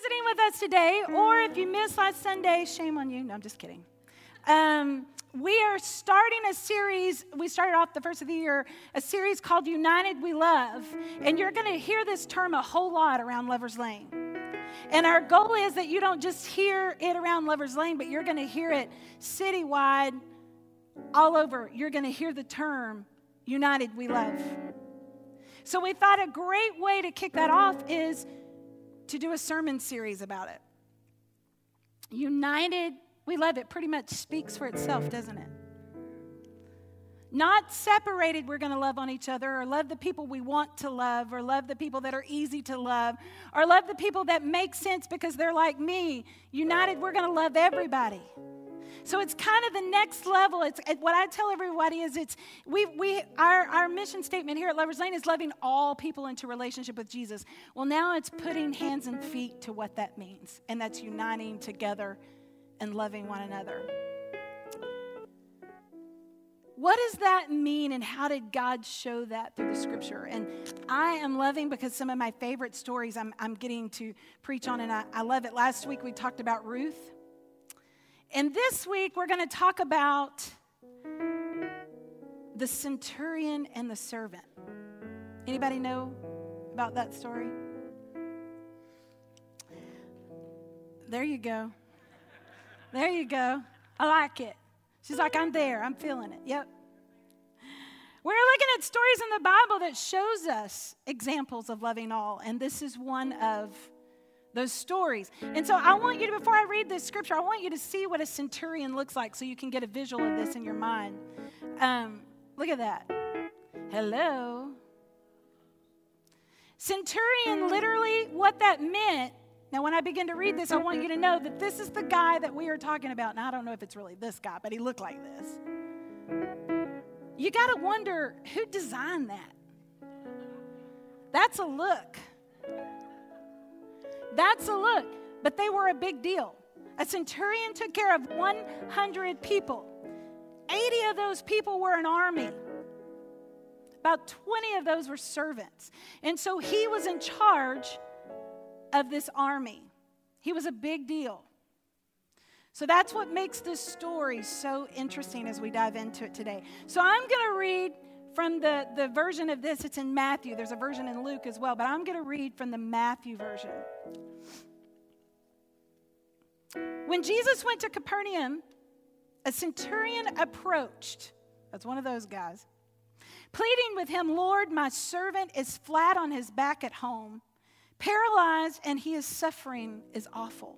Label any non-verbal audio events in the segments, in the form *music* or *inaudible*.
visiting with us today, or if you missed last Sunday, shame on you. No, I'm just kidding. Um, we are starting a series. We started off the first of the year, a series called United We Love. And you're going to hear this term a whole lot around Lover's Lane. And our goal is that you don't just hear it around Lover's Lane, but you're going to hear it citywide, all over. You're going to hear the term United We Love. So we thought a great way to kick that off is to do a sermon series about it. United, we love it, pretty much speaks for itself, doesn't it? Not separated, we're going to love on each other or love the people we want to love or love the people that are easy to love or love the people that make sense because they're like me. United, we're going to love everybody. So it's kind of the next level. It's what I tell everybody is it's we we our our mission statement here at Lovers Lane is loving all people into relationship with Jesus. Well, now it's putting hands and feet to what that means, and that's uniting together and loving one another. What does that mean, and how did God show that through the scripture? And I am loving because some of my favorite stories I'm, I'm getting to preach on, and I, I love it. Last week we talked about Ruth. And this week we're going to talk about the centurion and the servant. Anybody know about that story? There you go. There you go. I like it. She's like, I'm there. I'm feeling it. Yep. We're looking at stories in the Bible that shows us examples of loving all, and this is one of those stories. And so I want you to, before I read this scripture, I want you to see what a centurion looks like so you can get a visual of this in your mind. Um, look at that. Hello. Centurion, literally, what that meant. Now, when I begin to read this, I want you to know that this is the guy that we are talking about. Now, I don't know if it's really this guy, but he looked like this. You got to wonder who designed that? That's a look. That's a look. But they were a big deal. A centurion took care of 100 people. 80 of those people were an army. About 20 of those were servants. And so he was in charge of this army. He was a big deal. So that's what makes this story so interesting as we dive into it today. So I'm going to read from the, the version of this, it's in Matthew. There's a version in Luke as well, but I'm going to read from the Matthew version. When Jesus went to Capernaum, a centurion approached. That's one of those guys. Pleading with him, Lord, my servant is flat on his back at home, paralyzed, and he is suffering is awful.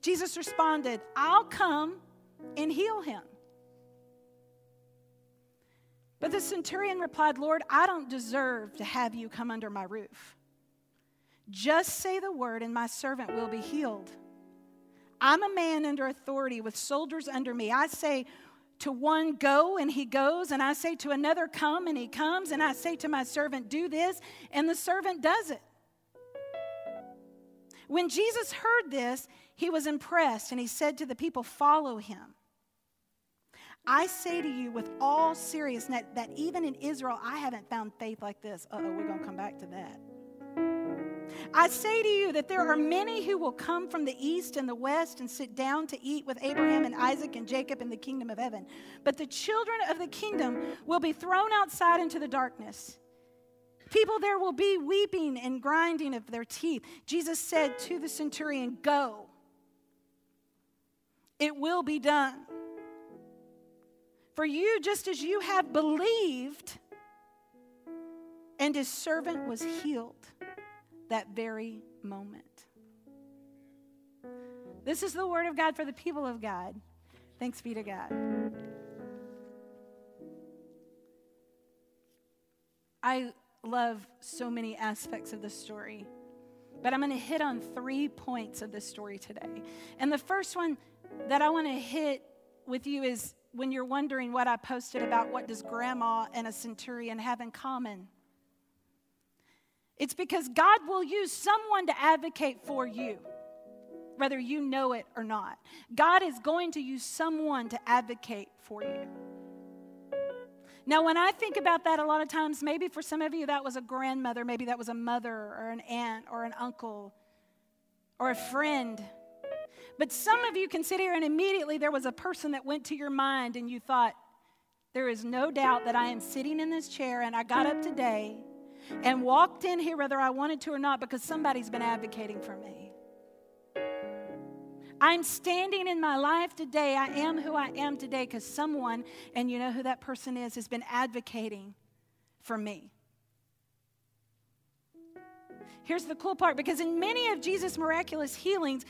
Jesus responded, I'll come and heal him. But the centurion replied, Lord, I don't deserve to have you come under my roof. Just say the word, and my servant will be healed. I'm a man under authority with soldiers under me. I say to one, go, and he goes, and I say to another, come, and he comes, and I say to my servant, do this, and the servant does it. When Jesus heard this, he was impressed, and he said to the people, Follow him. I say to you with all seriousness that even in Israel, I haven't found faith like this. Uh oh, we're going to come back to that. I say to you that there are many who will come from the east and the west and sit down to eat with Abraham and Isaac and Jacob in the kingdom of heaven. But the children of the kingdom will be thrown outside into the darkness. People there will be weeping and grinding of their teeth. Jesus said to the centurion, Go. It will be done. For you, just as you have believed, and his servant was healed that very moment. This is the word of God for the people of God. Thanks be to God. I love so many aspects of the story, but I'm going to hit on three points of this story today. And the first one that I want to hit with you is when you're wondering what I posted about what does grandma and a centurion have in common. It's because God will use someone to advocate for you, whether you know it or not. God is going to use someone to advocate for you. Now, when I think about that, a lot of times, maybe for some of you that was a grandmother, maybe that was a mother or an aunt or an uncle. or a friend. But some of you can sit here and immediately there was a person that went to your mind and you thought, there is no doubt that I am sitting in this chair and I got up today and walked in here whether I wanted to or not because somebody's been advocating for me. I'm standing in my life today. I am who I am today because someone, and you know who that person is, has been advocating for me. Here's the cool part because in many of Jesus' miraculous healings,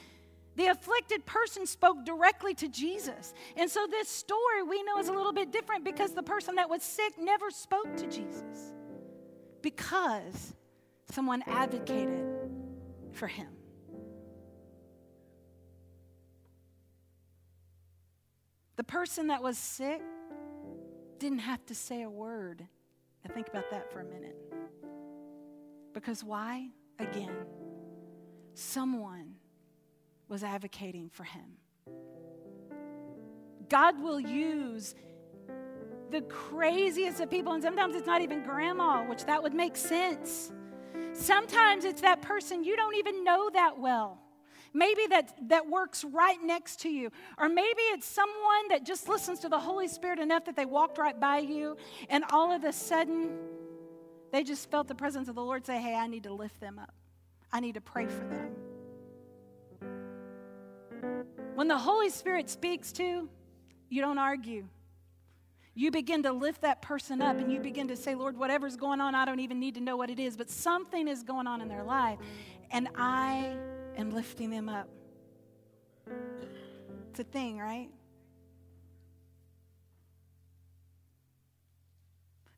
the afflicted person spoke directly to Jesus. And so this story we know is a little bit different because the person that was sick never spoke to Jesus because someone advocated for him. The person that was sick didn't have to say a word. Now, think about that for a minute. Because why? Again, someone was advocating for him. God will use the craziest of people, and sometimes it's not even grandma, which that would make sense. Sometimes it's that person you don't even know that well. Maybe that, that works right next to you. Or maybe it's someone that just listens to the Holy Spirit enough that they walked right by you, and all of a sudden, they just felt the presence of the Lord say, Hey, I need to lift them up. I need to pray for them. When the Holy Spirit speaks to, you don't argue. You begin to lift that person up and you begin to say, Lord, whatever's going on, I don't even need to know what it is, but something is going on in their life, and I am lifting them up. It's a thing, right?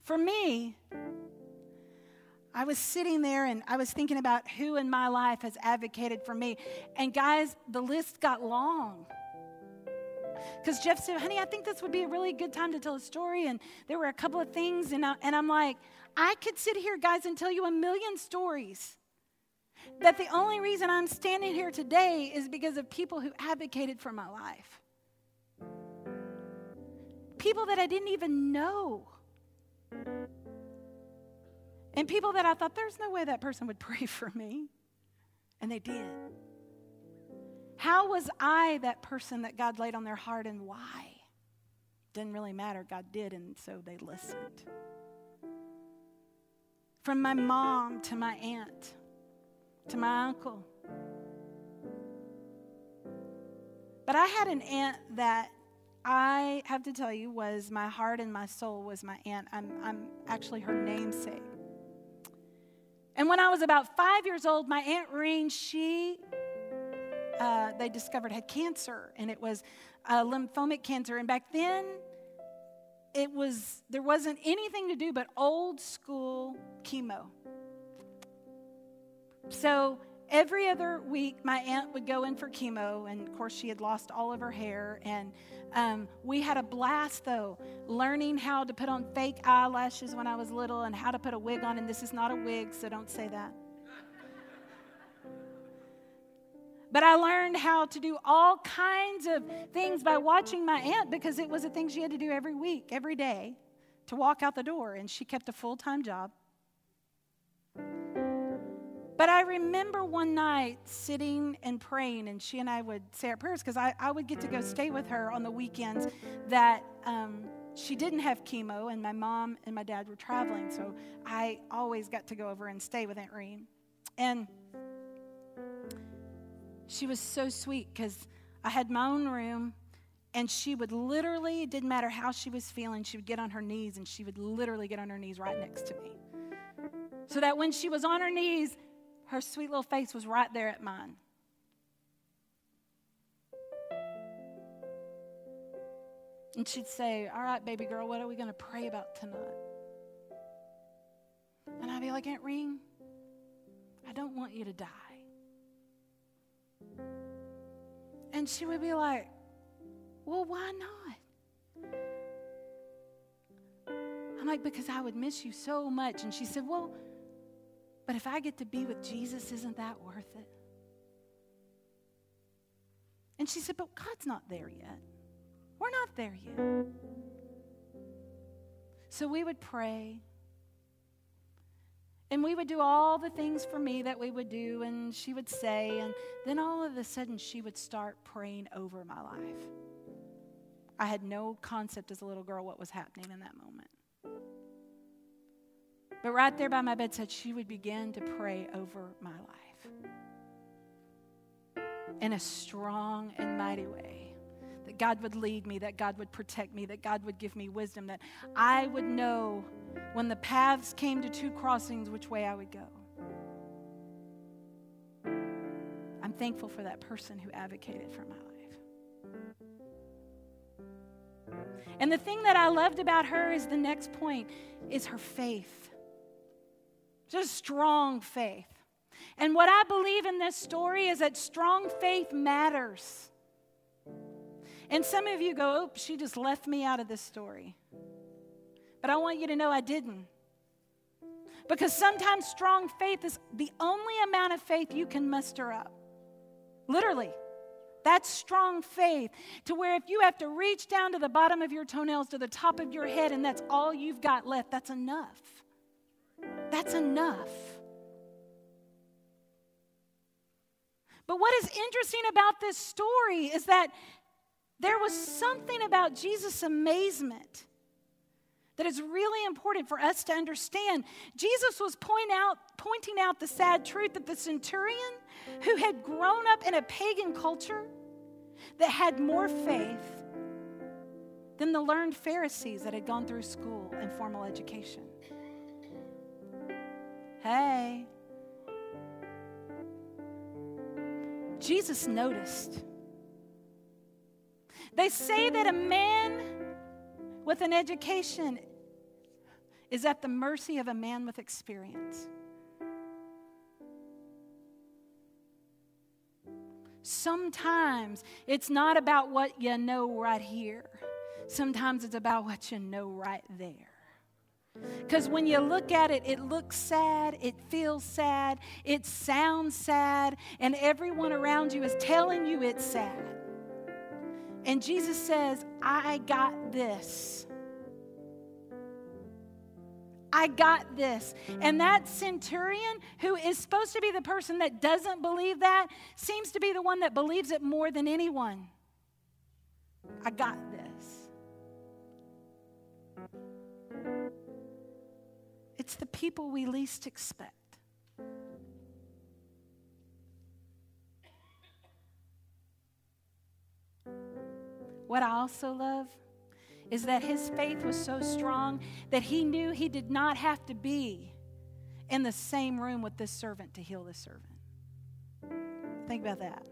For me, I was sitting there and I was thinking about who in my life has advocated for me. And guys, the list got long. Because Jeff said, honey, I think this would be a really good time to tell a story. And there were a couple of things. And, I, and I'm like, I could sit here, guys, and tell you a million stories. That the only reason I'm standing here today is because of people who advocated for my life. People that I didn't even know. And people that I thought, there's no way that person would *laughs* pray for me. And they did. How was I that person that God laid on their heart and why? Didn't really matter. God did, and so they listened. From my mom to my aunt to my uncle. But I had an aunt that I have to tell you was my heart and my soul was my aunt. I'm, I'm actually her namesake. And when I was about five years old, my Aunt Reen, she, uh, they discovered had cancer, and it was a lymphomic cancer. And back then, it was, there wasn't anything to do but old school chemo. So every other week, my aunt would go in for chemo, and of course, she had lost all of her hair. And um, we had a blast, though, learning how to put on fake eyelashes when I was little and how to put a wig on. And this is not a wig, so don't say that. But I learned how to do all kinds of things by watching my aunt because it was a thing she had to do every week, every day to walk out the door. And she kept a full time job. But I remember one night sitting and praying, and she and I would say our prayers because I, I would get to go stay with her on the weekends that um, she didn't have chemo, and my mom and my dad were traveling. So I always got to go over and stay with Aunt Reen. And she was so sweet because I had my own room, and she would literally, it didn't matter how she was feeling, she would get on her knees, and she would literally get on her knees right next to me. So that when she was on her knees, her sweet little face was right there at mine. And she'd say, All right, baby girl, what are we going to pray about tonight? And I'd be like, Aunt Reen, I don't want you to die. And she would be like, Well, why not? I'm like, Because I would miss you so much. And she said, Well, but if I get to be with Jesus, isn't that worth it? And she said, But God's not there yet. We're not there yet. So we would pray. And we would do all the things for me that we would do, and she would say, and then all of a sudden she would start praying over my life. I had no concept as a little girl what was happening in that moment. But right there by my bedside, she would begin to pray over my life in a strong and mighty way. That God would lead me, that God would protect me, that God would give me wisdom, that I would know when the paths came to two crossings which way I would go. I'm thankful for that person who advocated for my life. And the thing that I loved about her is the next point is her faith. Just strong faith. And what I believe in this story is that strong faith matters. And some of you go, oh, she just left me out of this story. But I want you to know I didn't. Because sometimes strong faith is the only amount of faith you can muster up. Literally. That's strong faith to where if you have to reach down to the bottom of your toenails to the top of your head and that's all you've got left, that's enough. That's enough. But what is interesting about this story is that there was something about Jesus' amazement that is really important for us to understand. Jesus was point out, pointing out the sad truth that the centurion, who had grown up in a pagan culture that had more faith than the learned Pharisees that had gone through school and formal education. Hey. Jesus noticed. They say that a man with an education is at the mercy of a man with experience. Sometimes it's not about what you know right here. Sometimes it's about what you know right there. Because when you look at it, it looks sad, it feels sad, it sounds sad, and everyone around you is telling you it's sad. And Jesus says, I got this. I got this. And that centurion, who is supposed to be the person that doesn't believe that, seems to be the one that believes it more than anyone. I got this. It's the people we least expect. What I also love is that his faith was so strong that he knew he did not have to be in the same room with this servant to heal this servant. Think about that.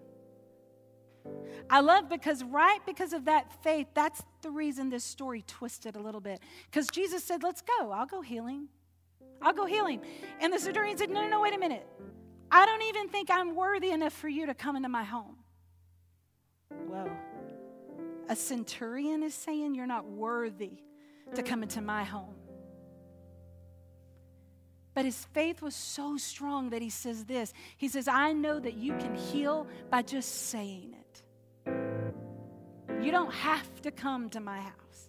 I love because right because of that faith, that's the reason this story twisted a little bit. Because Jesus said, Let's go, I'll go healing. I'll go healing. And the centurion said, No, no, no, wait a minute. I don't even think I'm worthy enough for you to come into my home. Whoa. A centurion is saying, You're not worthy to come into my home. But his faith was so strong that he says this He says, I know that you can heal by just saying it. You don't have to come to my house.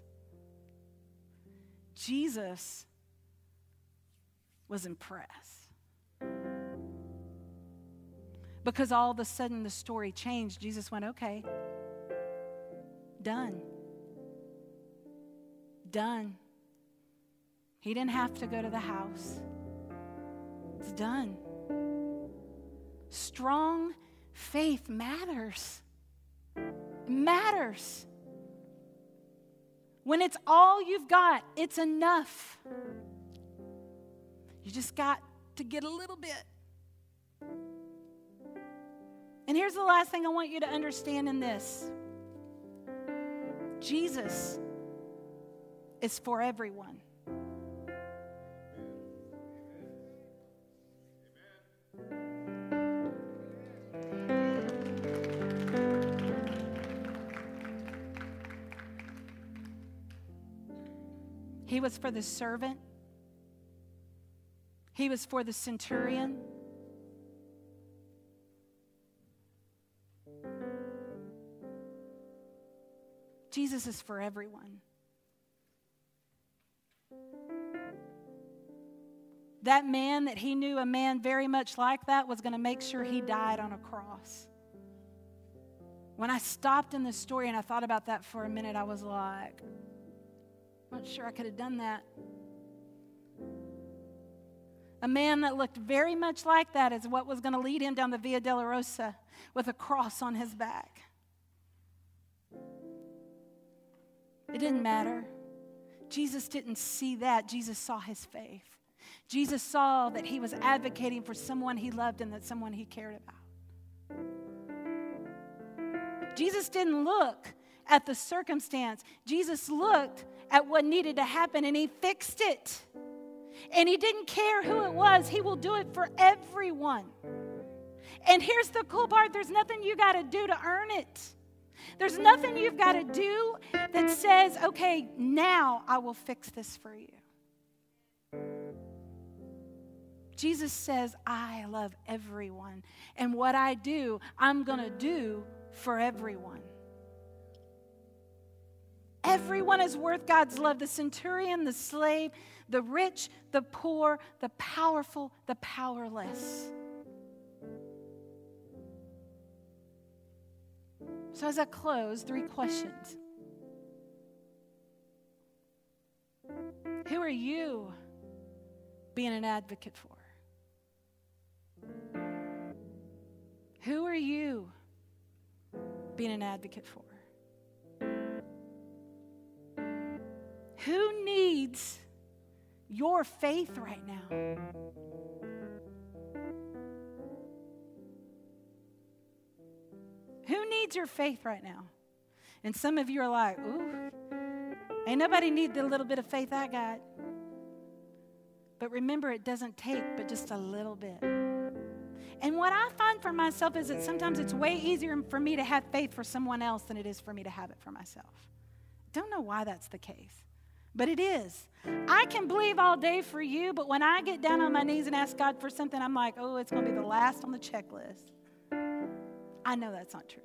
Jesus was impressed. Because all of a sudden the story changed. Jesus went, Okay, Done. Done. He didn't have to go to the house. It's done. Strong faith matters. matters. When it's all you've got, it's enough. You just got to get a little bit. And here's the last thing I want you to understand in this Jesus is for everyone. He was for the servant. He was for the centurion. Jesus is for everyone. that man that he knew a man very much like that was going to make sure he died on a cross. When I stopped in the story and I thought about that for a minute, I was like, I'm not sure I could have done that. A man that looked very much like that is what was going to lead him down the Via Dolorosa with a cross on his back. It didn't matter. Jesus didn't see that. Jesus saw his faith. Jesus saw that he was advocating for someone he loved and that someone he cared about. Jesus didn't look at the circumstance, Jesus looked at what needed to happen and he fixed it. And he didn't care who it was, he will do it for everyone. And here's the cool part there's nothing you got to do to earn it. There's nothing you've got to do that says, okay, now I will fix this for you. Jesus says, I love everyone. And what I do, I'm going to do for everyone. Everyone is worth God's love the centurion, the slave, the rich, the poor, the powerful, the powerless. So, as I close, three questions. Who are you being an advocate for? Who are you being an advocate for? Who needs your faith right now? Who needs your faith right now? And some of you are like, ooh, ain't nobody need the little bit of faith I got. But remember, it doesn't take but just a little bit. And what I find for myself is that sometimes it's way easier for me to have faith for someone else than it is for me to have it for myself. Don't know why that's the case, but it is. I can believe all day for you, but when I get down on my knees and ask God for something, I'm like, oh, it's going to be the last on the checklist. I know that's not true.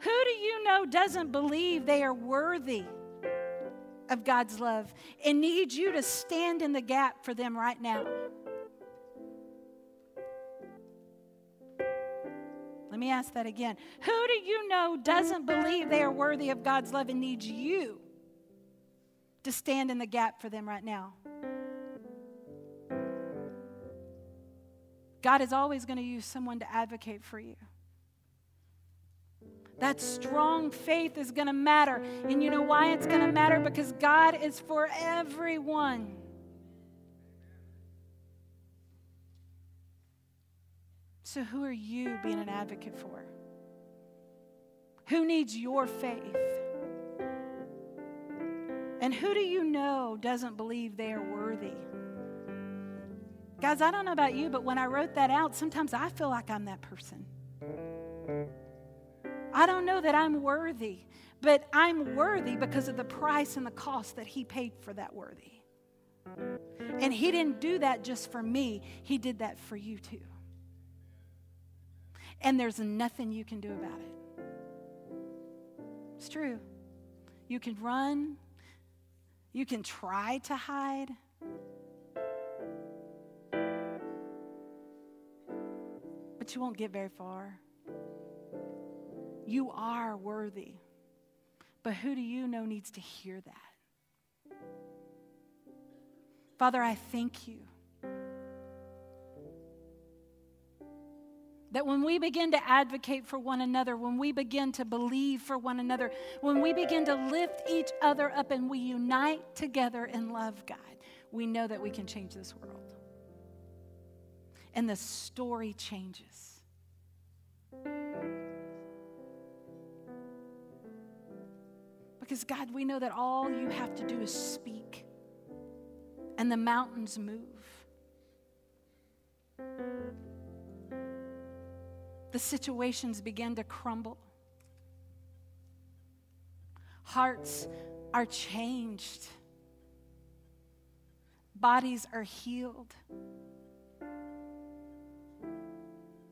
Who do you know doesn't believe they are worthy of God's love and needs you to stand in the gap for them right now? Me ask that again. Who do you know doesn't believe they are worthy of God's love and needs you to stand in the gap for them right now? God is always going to use someone to advocate for you. That strong faith is going to matter. And you know why it's going to matter? Because God is for everyone. So, who are you being an advocate for? Who needs your faith? And who do you know doesn't believe they are worthy? Guys, I don't know about you, but when I wrote that out, sometimes I feel like I'm that person. I don't know that I'm worthy, but I'm worthy because of the price and the cost that He paid for that worthy. And He didn't do that just for me, He did that for you too and there's nothing you can do about it. It's true. You can run, you can try to hide. But you won't get very far. You are worthy. But who do you know needs to hear that? Father, I thank you That when we begin to advocate for one another, when we begin to believe for one another, when we begin to lift each other up and we unite together in love, God, we know that we can change this world. And the story changes. Because, God, we know that all you have to do is speak, and the mountains move the situations begin to crumble. Hearts are changed, bodies are healed,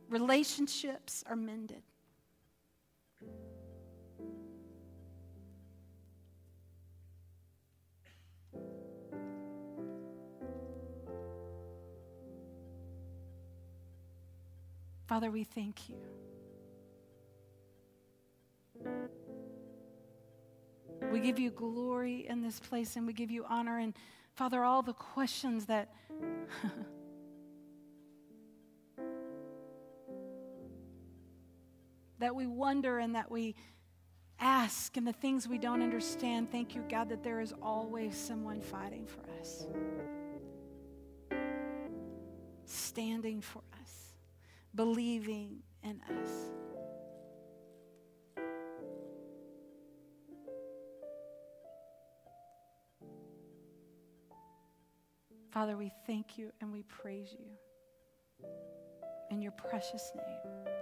relationships are mended. Father, we thank you. We give you glory in this place and we give you honor. And Father, all the questions that. *laughs* that we wonder and that we ask and the things we don't understand. Thank you, God, that there is always someone fighting for us, standing for us, believing in us. Father, we thank you and we praise you in your precious name.